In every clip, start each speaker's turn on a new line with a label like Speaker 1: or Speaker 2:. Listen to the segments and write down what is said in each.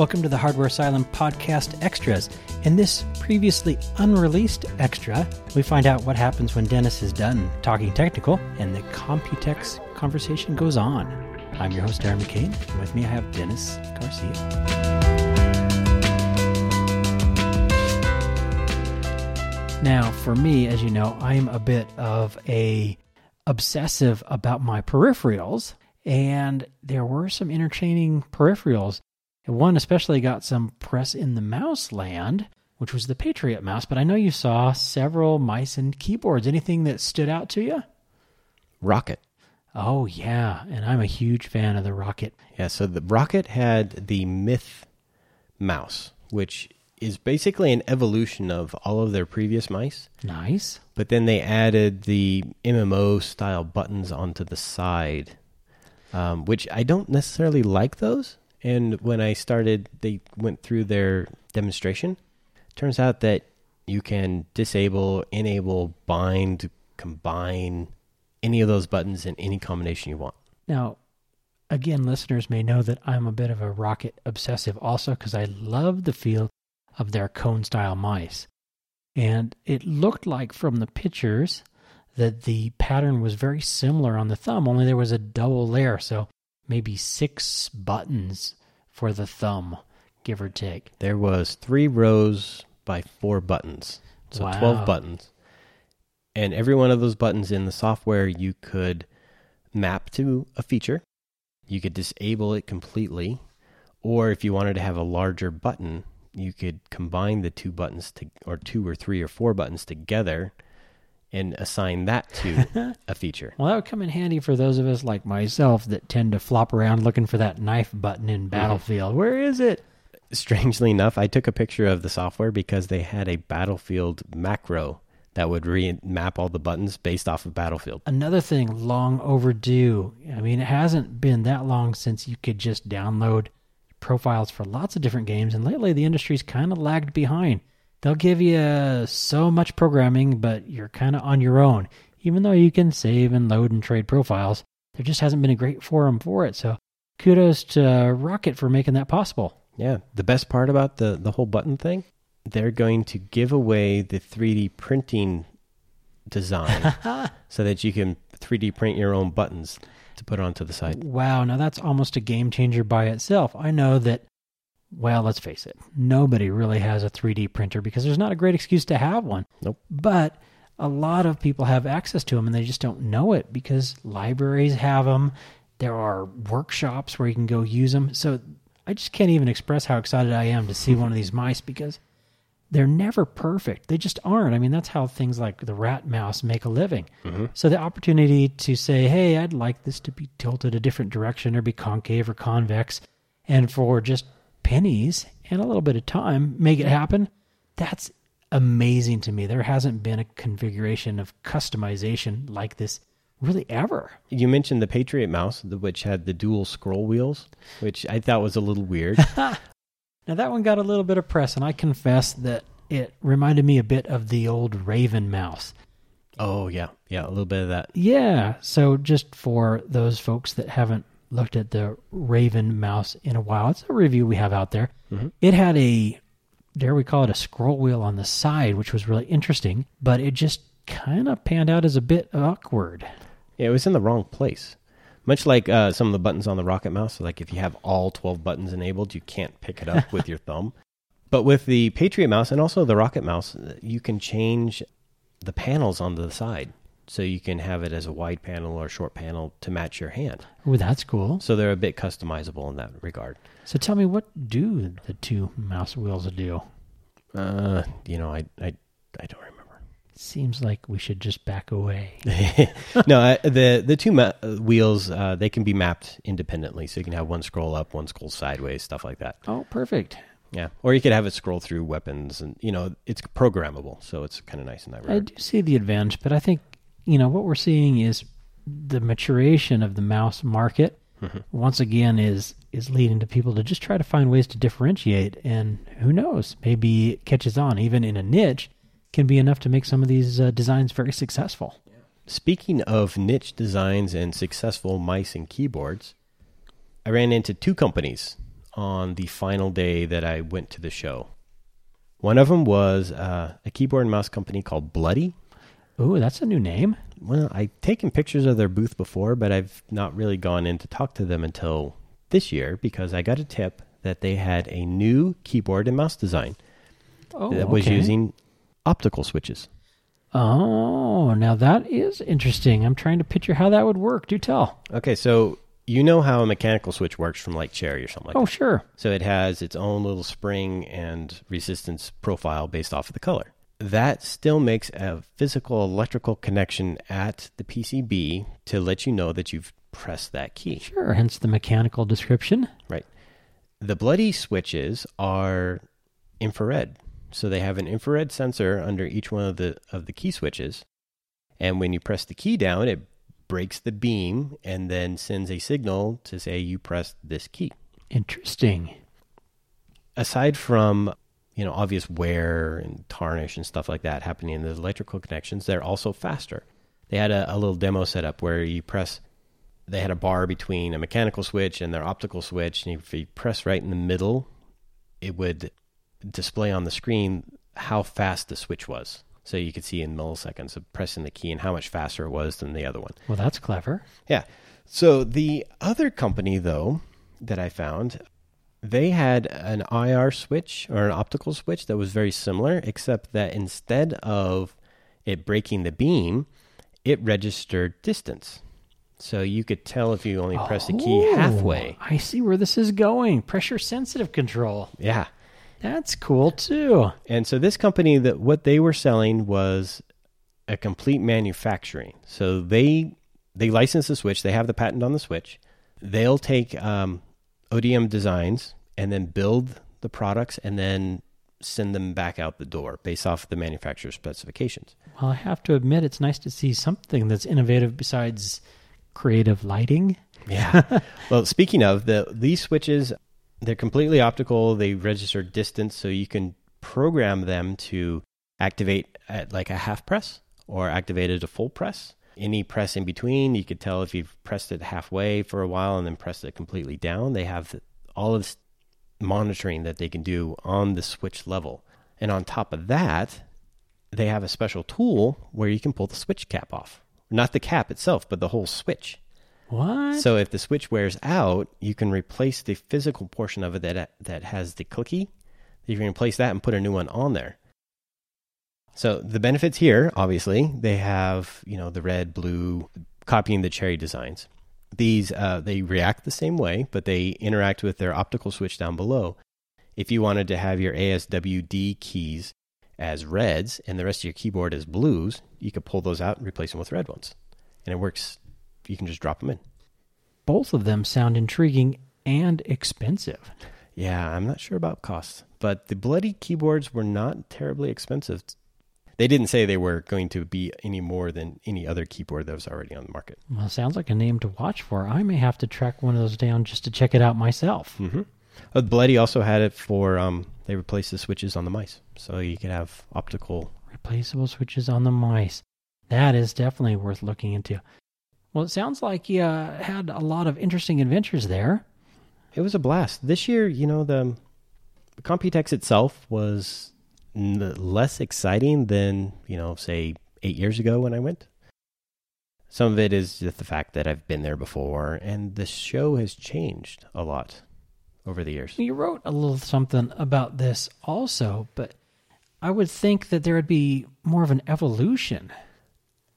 Speaker 1: Welcome to the Hardware Asylum Podcast Extras. In this previously unreleased extra, we find out what happens when Dennis is done talking technical and the Computex conversation goes on. I'm your host, Aaron McCain, and with me I have Dennis Garcia. Now, for me, as you know, I'm a bit of a obsessive about my peripherals, and there were some entertaining peripherals. And one especially got some press in the mouse land, which was the Patriot mouse. But I know you saw several mice and keyboards. Anything that stood out to you?
Speaker 2: Roccat.
Speaker 1: Oh yeah, and I'm a huge fan of the Roccat.
Speaker 2: Yeah, so the Roccat had the Nyth mouse, which is basically an evolution of all of their previous mice.
Speaker 1: Nice.
Speaker 2: But then they added the MMO style buttons onto the side, um, which I don't necessarily like those. And when I started, they went through their demonstration. Turns out that you can disable, enable, bind, combine any of those buttons in any combination you want.
Speaker 1: Now, again, listeners may know that I'm a bit of a Roccat obsessive also because I love the feel of their Kone style mice. And it looked like from the pictures that the pattern was very similar on the thumb, only there was a double layer. So maybe six buttons for the thumb, give or take.
Speaker 2: There was three rows by four buttons. So
Speaker 1: Wow.
Speaker 2: 12 buttons. And every one of those buttons in the software you could map to a feature. You could disable it completely. Or if you wanted to have a larger button, you could combine the two buttons to, or two or three or four buttons together and assign that to a feature.
Speaker 1: Well, that would come in handy for those of us like myself that tend to flop around looking for that knife button in mm-hmm. Battlefield. Where is it?
Speaker 2: Strangely enough, I took a picture of the software because they had a Battlefield macro that would remap all the buttons based off of Battlefield.
Speaker 1: Another thing long overdue. I mean, it hasn't been that long since you could just download profiles for lots of different games, and lately the industry's kind of lagged behind. They'll give you so much programming, but you're kind of on your own. Even though you can save and load and trade profiles, there just hasn't been a great forum for it. So kudos to uh, Roccat for making that possible.
Speaker 2: Yeah, the best part about the the whole button thing, they're going to give away the 3D printing design so that you can 3D print your own buttons to put onto the site.
Speaker 1: Wow, now that's almost a game changer by itself. I know that, well, let's face it, nobody really has a 3D printer because there's not a great excuse to have one.
Speaker 2: Nope.
Speaker 1: But a lot of people have access to them and they just don't know it because libraries have them. There are workshops where you can go use them. So I just can't even express how excited I am to see one of these mice because they're never perfect. They just aren't. I mean, that's how things like the rat mouse make a living. Mm-hmm. So the opportunity to say, hey, I'd like this to be tilted a different direction or be concave or convex, and for just pennies and a little bit of time, make it happen, that's amazing to me. There hasn't been a configuration of customization like this really ever.
Speaker 2: You mentioned the Patriot mouse, which had the dual scroll wheels, which I thought was a little weird.
Speaker 1: Now that one got a little bit of press, and I confess that it reminded me a bit of the old Raven mouse.
Speaker 2: oh yeah, yeah, a little bit of that.
Speaker 1: Yeah, so just for those folks that haven't looked at the Raven mouse in a while, it's a review we have out there. It had a, dare we call it a scroll wheel on the side, which was really interesting, but it just kind of panned out as a bit awkward.
Speaker 2: Yeah, it was in the wrong place. Much like uh, some of the buttons on the Roccat Mouse, so like if you have all 12 buttons enabled, you can't pick it up with your thumb. But with the Patriot Mouse and also the Roccat Mouse, you can change the panels on the side. So you can have it as a wide panel or a short panel to match your hand.
Speaker 1: Ooh, that's cool.
Speaker 2: So they're a bit customizable in that regard.
Speaker 1: So tell me, what do the two mouse wheels do?
Speaker 2: Uh, you know, I, I, I don't remember.
Speaker 1: Seems like we should just back away.
Speaker 2: no, uh, the the two ma- wheels uh, they can be mapped independently, so you can have one scroll up, one scroll sideways, stuff like that.
Speaker 1: Oh, perfect.
Speaker 2: Yeah, or you could have it scroll through weapons, and you know it's programmable, so it's kind of nice in that regard.
Speaker 1: I do see the advantage, but I think you know what we're seeing is the maturation of the mouse market. Once again, is is leading to people to just try to find ways to differentiate, and who knows, maybe it catches on even in a niche can be enough to make some of these uh, designs very successful.
Speaker 2: Speaking of niche designs and successful mice and keyboards, I ran into two companies on the final day that I went to the show. One of them was uh, a keyboard and mouse company called Bloody.
Speaker 1: Ooh, that's a new name.
Speaker 2: Well, I've taken pictures of their booth before, but I've not really gone in to talk to them until this year because I got a tip that they had a new keyboard and mouse design
Speaker 1: Oh,
Speaker 2: that was
Speaker 1: okay.
Speaker 2: using optical switches.
Speaker 1: Oh, now that is interesting. I'm trying to picture how that would work. Do tell.
Speaker 2: Okay, so you know how a mechanical switch works from like Cherry or something like
Speaker 1: Oh,
Speaker 2: that.
Speaker 1: sure.
Speaker 2: So it has its own little spring and resistance profile based off of the color. That still makes a physical electrical connection at the PCB to let you know that you've pressed that key.
Speaker 1: Sure. Hence the mechanical description.
Speaker 2: Right. The bloody switches are infrared. So they have an infrared sensor under each one of the of the key switches. And when you press the key down, it breaks the beam and then sends a signal to say you pressed this key.
Speaker 1: Interesting.
Speaker 2: Aside from, you know, obvious wear and tarnish and stuff like that happening in the electrical connections, they're also faster. They had a, a little demo set up where you press they had a bar between a mechanical switch and their optical switch, and if you press right in the middle, it would display on the screen how fast the switch was. So you could see in milliseconds of pressing the key and how much faster it was than the other one.
Speaker 1: Well, that's clever.
Speaker 2: Yeah. So the other company, though, that I found, they had an IR switch or an optical switch that was very similar, except that instead of it breaking the beam, it registered distance. So you could tell if you only press the key
Speaker 1: Oh,
Speaker 2: halfway.
Speaker 1: I see where this is going. Pressure sensitive control.
Speaker 2: Yeah.
Speaker 1: That's cool too.
Speaker 2: And so this company that what they were selling was a complete manufacturing. So they they license the switch. They have the patent on the switch. They'll take um, ODM designs and then build the products and then send them back out the door based off the manufacturer's specifications.
Speaker 1: Well, I have to admit, it's nice to see something that's innovative besides creative lighting.
Speaker 2: Yeah. well, speaking of the these switches, they're completely optical. They register distance, so you can program them to activate at like a half press or activate at a full press. Any press in between, you could tell if you've pressed it halfway for a while and then pressed it completely down. They have all of this monitoring that they can do on the switch level. And on top of that, they have a special tool where you can pull the switch cap off. Not the cap itself, but the whole switch.
Speaker 1: What?
Speaker 2: So if the switch wears out, you can replace the physical portion of it that that has the clicky. You can replace that and put a new one on there. So the benefits here, obviously, they have you know the red, blue, copying the cherry designs. These uh, they react the same way, but they interact with their optical switch down below. If you wanted to have your ASWD keys as reds and the rest of your keyboard as blues, you could pull those out and replace them with red ones, and it works. You can just drop them in.
Speaker 1: Both of them sound intriguing and expensive.
Speaker 2: Yeah, I'm not sure about costs, but the bloody keyboards were not terribly expensive. They didn't say they were going to be any more than any other keyboard that was already on the market.
Speaker 1: Well, sounds like a name to watch for. I may have to track one of those down just to check it out myself.
Speaker 2: Mm-hmm. Uh, bloody also had it for um, they replaced the switches on the mice, so you could have optical.
Speaker 1: Replaceable switches on the mice. That is definitely worth looking into. Well, it sounds like you uh, had a lot of interesting adventures there.
Speaker 2: It was a blast this year. You know the, the Computex itself was less exciting than you know say eight years ago when I went. Some of it is just the fact that I've been there before, and the show has changed a lot over the years.
Speaker 1: You wrote a little something about this also, but I would think that there would be more of an evolution.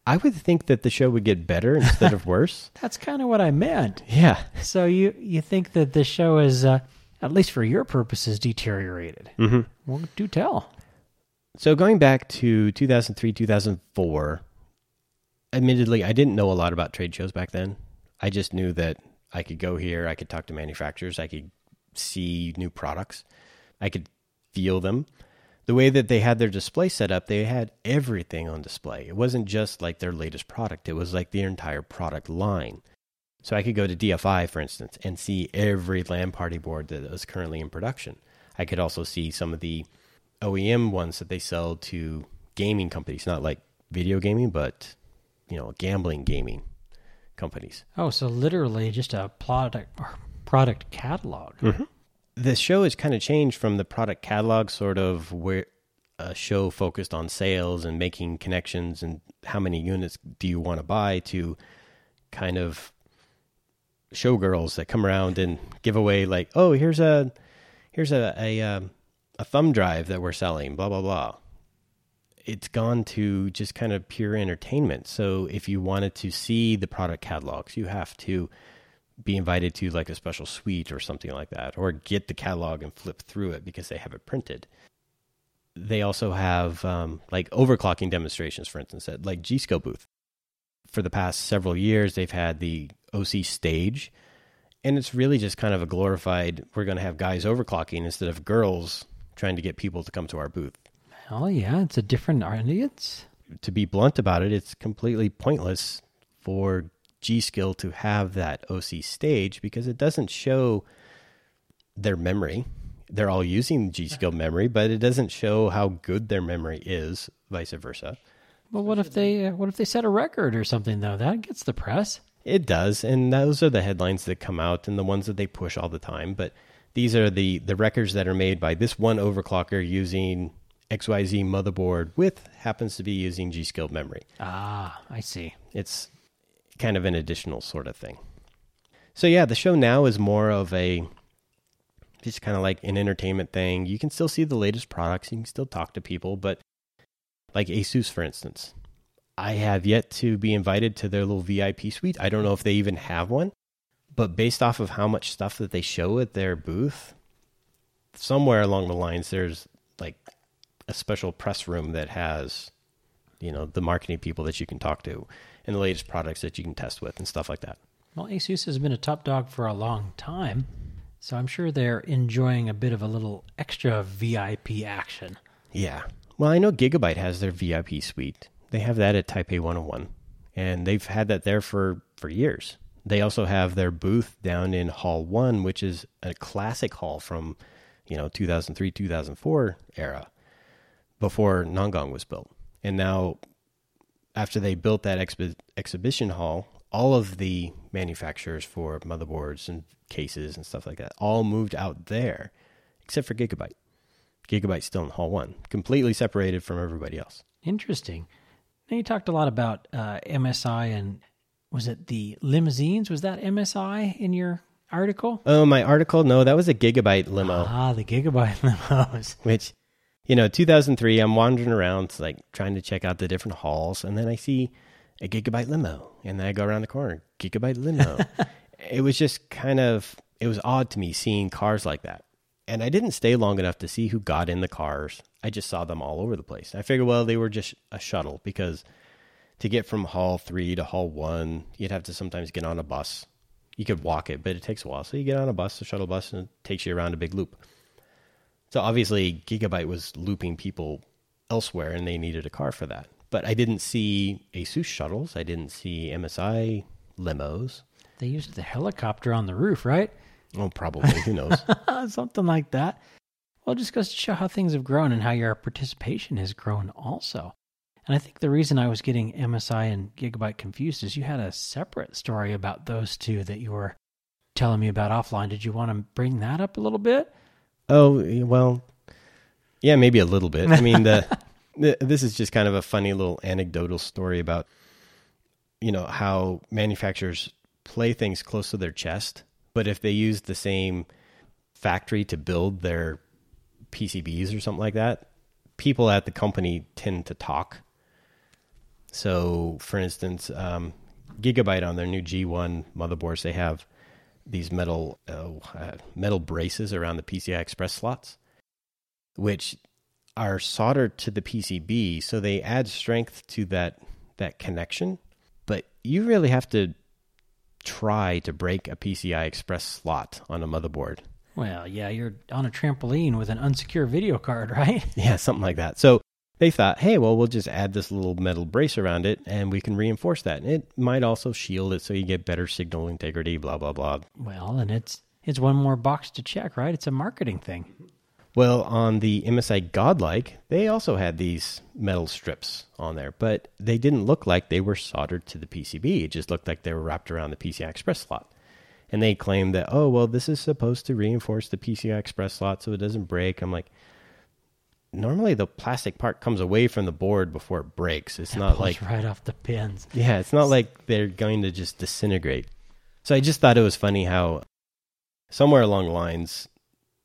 Speaker 2: I would think that the show would get better instead of worse.
Speaker 1: That's kind of what I meant.
Speaker 2: Yeah.
Speaker 1: So you you think that the show is, uh, at least for your purposes, deteriorated?
Speaker 2: Mm-hmm.
Speaker 1: Well, do tell.
Speaker 2: So going back to 2003, 2004, admittedly, I didn't know a lot about trade shows back then. I just knew that I could go here, I could talk to manufacturers, I could see new products, I could feel them. The way that they had their display set up, they had everything on display. It wasn't just like their latest product, it was like their entire product line. So I could go to DFI, for instance, and see every LAN party board that was currently in production. I could also see some of the OEM ones that they sell to gaming companies, not like video gaming, but you know, gambling gaming companies.
Speaker 1: Oh, so literally just a product product catalog.
Speaker 2: Mhm. the show has kind of changed from the product catalog sort of where a show focused on sales and making connections and how many units do you want to buy to kind of showgirls that come around and give away like oh here's a here's a a, um, a thumb drive that we're selling blah blah blah. It's gone to just kind of pure entertainment. So if you wanted to see the product catalogs you have to be invited to like a special suite or something like that or get the catalog and flip through it because they have it printed. They also have um, like overclocking demonstrations for instance at like G.Skill booth. For the past several years they've had the OC stage, and it's really just kind of a glorified. We're going to have guys overclocking instead of girls trying to get people to come to our booth.
Speaker 1: Oh yeah, it's a different audience.
Speaker 2: To be blunt about it, it's completely pointless for G.Skill to have that OC stage because it doesn't show their memory. They're all using G.Skill memory, but it doesn't show how good their memory is, vice versa.
Speaker 1: Well, what if they uh, what if they set a record or something though? That gets the press.
Speaker 2: It does, and those are the headlines that come out and the ones that they push all the time. But these are the the records that are made by this one overclocker using XYZ motherboard with happens to be using G.Skill memory.
Speaker 1: Ah, I see.
Speaker 2: It's kind of an additional sort of thing. So yeah, the show now is more of a just kind of like an entertainment thing. You can still see the latest products, you can still talk to people, but like Asus for instance, I have yet to be invited to their little VIP suite. I don't know if they even have one, but based off of how much stuff that they show at their booth, somewhere along the lines, there's like a special press room that has, you know, the marketing people that you can talk to and the latest products that you can test with and stuff like that.
Speaker 1: Well, Asus has been a top dog for a long time, so I'm sure they're enjoying a bit of a little extra VIP action.
Speaker 2: Yeah. Well, I know Gigabyte has their VIP suite they have that at Taipei 101, and they've had that there for for years. They also have their booth down in Hall One, which is a classic hall from you know 2003 2004 era, before Nangang was built. And now, after they built that expi- exhibition hall, all of the manufacturers for motherboards and cases and stuff like that all moved out there, except for Gigabyte. Gigabyte's still in Hall One, completely separated from everybody else.
Speaker 1: Interesting. Now you talked a lot about uh, MSI and was it the limousines? Was that MSI in your article?
Speaker 2: Oh, my article? No, that was a Gigabyte limo.
Speaker 1: Ah, the Gigabyte limos.
Speaker 2: Which, you know, 2003, I'm wandering around, like trying to check out the different halls, and then I see a Gigabyte limo, and then I go around the corner, Gigabyte limo. it was just kind of, it was odd to me seeing cars like that. And I didn't stay long enough to see who got in the cars I just saw them all over the place. I figured, well, they were just a shuttle because to get from Hall 3 to Hall 1, you'd have to sometimes get on a bus. You could walk it, but it takes a while. So you get on a bus, a shuttle bus, and it takes you around a big loop. So obviously, Gigabyte was looping people elsewhere, and they needed a car for that. But I didn't see Asus shuttles. I didn't see MSI limos.
Speaker 1: They used the helicopter on the roof, right?
Speaker 2: Oh, probably. Who knows?
Speaker 1: Something like that. Well, it just goes to show how things have grown and how your participation has grown also. And I think the reason I was getting MSI and Gigabyte confused is you had a separate story about those two that you were telling me about offline. Did you want to bring that up a little bit?
Speaker 2: Oh, well, yeah, maybe a little bit. I mean, the, the this is just kind of a funny little anecdotal story about you know how manufacturers play things close to their chest, but if they use the same factory to build their PCBs or something like that, people at the company tend to talk. So, for instance, um, Gigabyte on their new G1 motherboards, they have these metal uh, uh, metal braces around the PCI Express slots, which are soldered to the PCB, so they add strength to that that connection. But you really have to try to break a PCI Express slot on a motherboard
Speaker 1: well, yeah, you're on a trampoline with an unsecure video card, right?
Speaker 2: Yeah, something like that. So they thought, hey, well, we'll just add this little metal brace around it and we can reinforce that. And it might also shield it so you get better signal integrity, blah, blah, blah.
Speaker 1: Well, and it's it's one more box to check, right? It's a marketing thing.
Speaker 2: Well, on the MSI Godlike, they also had these metal strips on there, but they didn't look like they were soldered to the PCB. It just looked like they were wrapped around the PCI Express slot. and they claimed that oh well this is supposed to reinforce the PCI Express slot so it doesn't break. I'm like, normally the plastic part comes away from the board before it breaks. It's
Speaker 1: It
Speaker 2: not like
Speaker 1: right off the pins.
Speaker 2: yeah, it's not like they're going to just disintegrate. So I just thought it was funny how somewhere along the lines,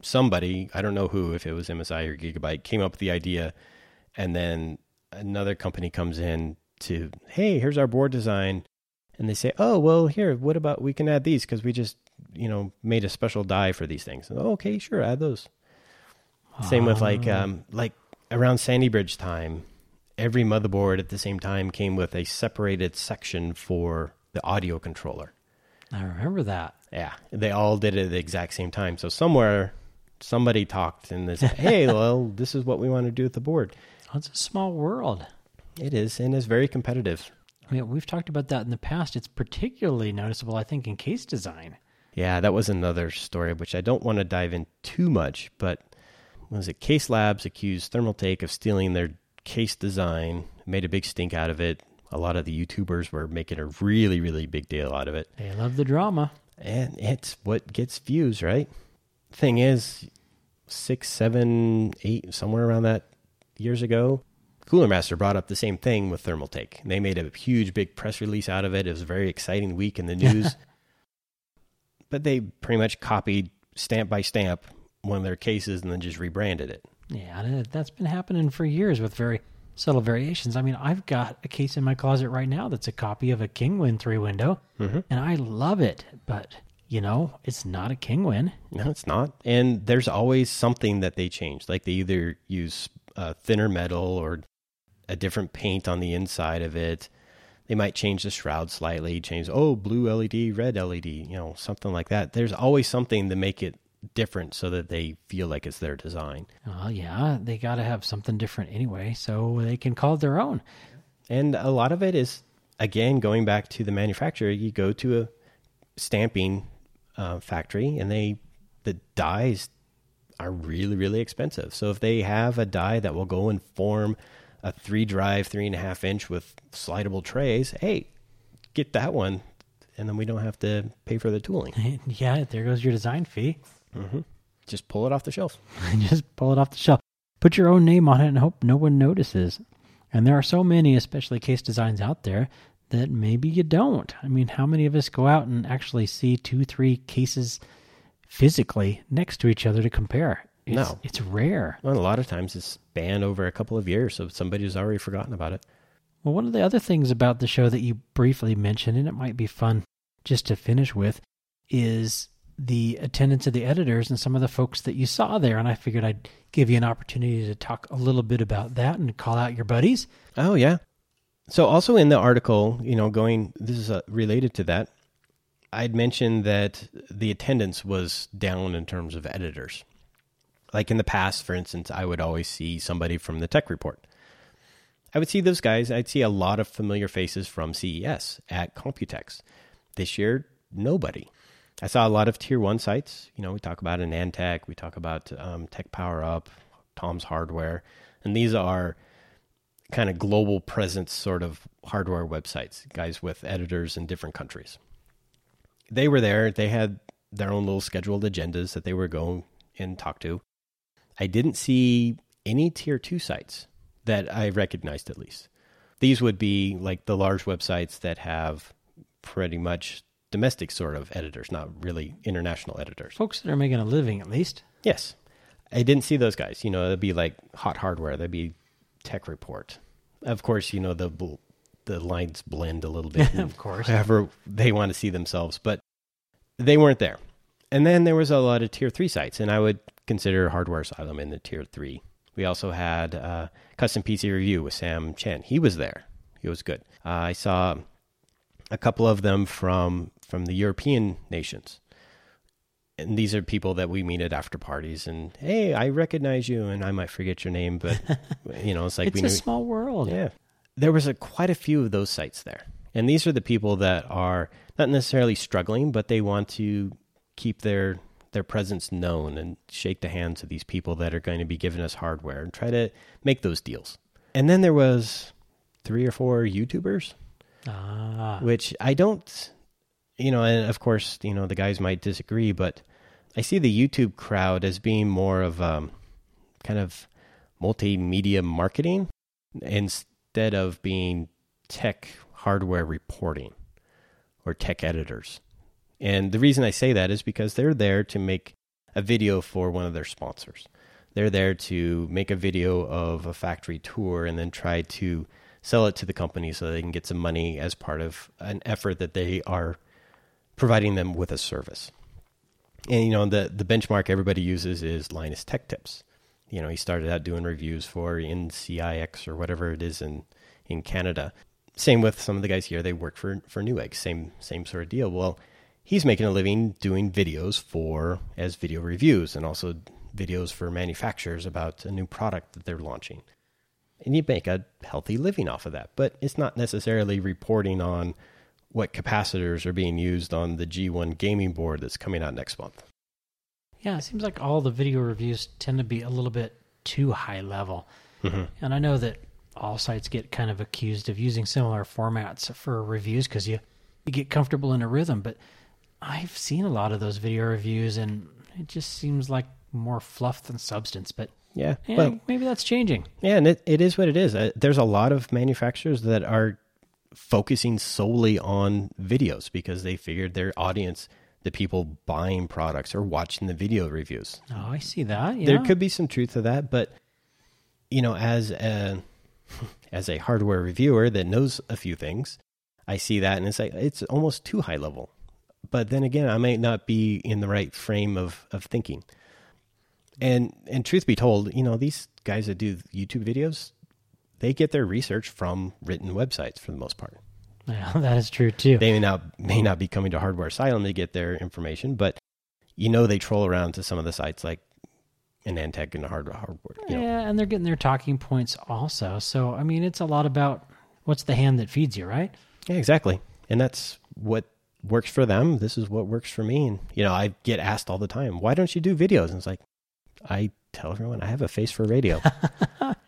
Speaker 2: somebody, I don't know who, if it was MSI or Gigabyte, came up with the idea, and then another company comes in to, hey, here's our board design. And they say, oh, well, here, what about we can add these because we just, you know, made a special die for these things. oh, okay, sure, add those. Same with like,
Speaker 1: Ah.
Speaker 2: um, like around Sandy Bridge time, every motherboard at the same time came with a separated section for the audio controller.
Speaker 1: I remember that.
Speaker 2: Yeah, they all did it at the exact same time. So somewhere, somebody talked and they said, "Hey, well, this is what we want to do with the board."
Speaker 1: Oh, it's a small world.
Speaker 2: It is, and it's very competitive.
Speaker 1: I mean, we've talked about that in the past. It's particularly noticeable, I think, in case design.
Speaker 2: Yeah, that was another story which I don't want to dive in too much, but was it CaseLabs accused Thermaltake of stealing their case design, made a big stink out of it. A lot of the YouTubers were making a really, really big deal out of it.
Speaker 1: They love the drama.
Speaker 2: And it's what gets views, right? Thing is, six, seven, eight, somewhere around that years ago, Cooler Master brought up the same thing with Thermaltake. They made a huge, big press release out of it. It was a very exciting week in the news. but they pretty much copied stamp by stamp one of their cases and then just rebranded it.
Speaker 1: Yeah, that's been happening for years with very subtle variations. I mean, I've got a case in my closet right now that's a copy of a Kingwin three window,
Speaker 2: Mm-hmm.
Speaker 1: and I love it. But you know, it's not a Kingwin.
Speaker 2: No, it's not. And there's always something that they change. Like they either use uh, thinner metal or a different paint on the inside of it. They might change the shroud slightly, change, oh, blue LED, red LED, you know, something like that. There's always something to make it different so that they feel like it's their design.
Speaker 1: Well, yeah, they got to have something different anyway, so they can call it their own.
Speaker 2: And a lot of it is, again, going back to the manufacturer. You go to a stamping uh, factory, and they the dies are really really expensive. So if they have a die that will go and form a three drive, three and a half inch with slidable trays, hey, get that one, and then we don't have to pay for the tooling.
Speaker 1: yeah, there goes your design fee. Mm-hmm.
Speaker 2: Just pull it off the shelf.
Speaker 1: Just pull it off the shelf. Put your own name on it and hope no one notices. And there are so many, especially case designs out there, that maybe you don't. I mean, how many of us go out and actually see two, three cases physically next to each other to compare? It's,
Speaker 2: No.
Speaker 1: It's rare.
Speaker 2: Well, a lot of times it's spanned over a couple of years, so somebody's already forgotten about it.
Speaker 1: Well, one of the other things about the show that you briefly mentioned, and it might be fun just to finish with, is the attendance of the editors and some of the folks that you saw there. And I figured I'd give you an opportunity to talk a little bit about that and call out your buddies.
Speaker 2: Oh yeah. So also in the article, you know, going this is uh, related to that. I'd mentioned that the attendance was down in terms of editors. Like in the past, for instance, I would always see somebody from the tech report. I would see those guys. I'd see a lot of familiar faces from CES at Computex. This year, nobody. I saw a lot of tier one sites. You know, we talk about AnandTech, we talk about um, TechPowerUp, Tom's Hardware, and these are kind of global presence sort of hardware websites, guys with editors in different countries. They were there. They had their own little scheduled agendas that they were going and talk to. I didn't see any tier two sites that I recognized at least. These would be like the large websites that have pretty much domestic sort of editors, not really international editors.
Speaker 1: Folks that are making a living, at least.
Speaker 2: Yes. I didn't see those guys. You know, it'd be like hot hardware. That'd be tech report. Of course, you know, the the lines blend a little bit.
Speaker 1: Of course.
Speaker 2: However they want to see themselves, but they weren't there. And then there was a lot of tier three sites, and I would consider Hardware Asylum in the tier three. We also had uh, Custom PC Review with Sam Chen. He was there. He was good. Uh, I saw a couple of them from from the European nations. And these are people that we meet at after parties and hey i recognize you and i might forget your name but you know it's like
Speaker 1: it's
Speaker 2: we
Speaker 1: a
Speaker 2: knew
Speaker 1: small world.
Speaker 2: yeah. There was a, quite a few of those sites there. And these are the people that are not necessarily struggling but they want to keep their their presence known and shake the hands of these people that are going to be giving us hardware and try to make those deals. And then there was three or four youtubers
Speaker 1: Ah,
Speaker 2: which I don't, you know, and of course, you know, the guys might disagree, but I see the YouTube crowd as being more of um, kind of multimedia marketing instead of being tech hardware reporting or tech editors. And the reason I say that is because they're there to make a video for one of their sponsors. They're there to make a video of a factory tour and then try to sell it to the company so they can get some money as part of an effort that they are providing them with a service. And you know the the benchmark everybody uses is Linus Tech Tips. You know he started out doing reviews for NCIX or whatever it is in in Canada. Same with some of the guys here. They work for for Newegg. Same same sort of deal. Well, he's making a living doing videos for as video reviews and also videos for manufacturers about a new product that they're launching. And you make a healthy living off of that. But it's not necessarily reporting on what capacitors are being used on the G1 gaming board that's coming out next month.
Speaker 1: Yeah, it seems like all the video reviews tend to be a little bit too high level. Mm-hmm. And I know that all sites get kind of accused of using similar formats for reviews because you, you get comfortable in a rhythm. But I've seen a lot of those video reviews and it just seems like more fluff than substance. But
Speaker 2: yeah,
Speaker 1: yeah well, maybe that's changing.
Speaker 2: Yeah, and it, it is what it is. Uh, there's a lot of manufacturers that are focusing solely on videos because they figured their audience, the people buying products, or watching the video reviews.
Speaker 1: Oh, I see that. Yeah.
Speaker 2: There could be some truth to that, but you know, as a as a hardware reviewer that knows a few things, I see that and it's like it's almost too high level. But then again, I might not be in the right frame of of thinking. And and truth be told, you know, these guys that do YouTube videos, they get their research from written websites for the most part.
Speaker 1: Yeah, that is true too.
Speaker 2: They may not may not be coming to Hardware Asylum to get their information, but you know they troll around to some of the sites like AnandTech and Hardware. hardware
Speaker 1: you know. Yeah, and they're getting their talking points also. So I mean, it's a lot about what's the hand that feeds you, right?
Speaker 2: Yeah, exactly. And that's what works for them. This is what works for me. And you know, I get asked all the time, "Why don't you do videos?" And it's like, I tell everyone I have a face for radio.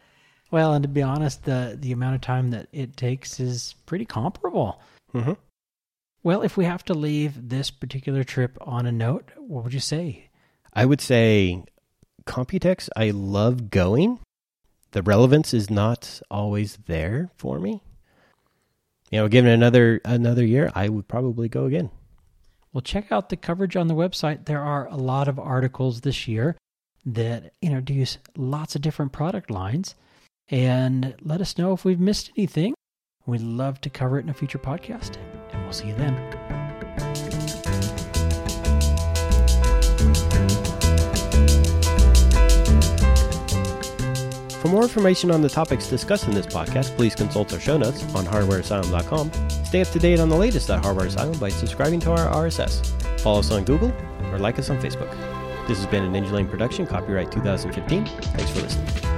Speaker 1: well, and to be honest, the the amount of time that it takes is pretty comparable.
Speaker 2: Mm-hmm.
Speaker 1: Well, if we have to leave this particular trip on a note, what would you say?
Speaker 2: I would say Computex. I love going. The relevance is not always there for me. You know, given another another year, I would probably go again.
Speaker 1: Well, check out the coverage on the website. There are a lot of articles this year that introduce lots of different product lines and let us know if we've missed anything. We'd love to cover it in a future podcast, and we'll see you then.
Speaker 2: For more information on the topics discussed in this podcast, please consult our show notes on hardwareasylum.com. Stay up to date on the latest at Hardware Asylum by subscribing to our RSS. Follow us on Google or like us on Facebook. This has been a Ninjalane production, copyright 2015. Thanks for listening.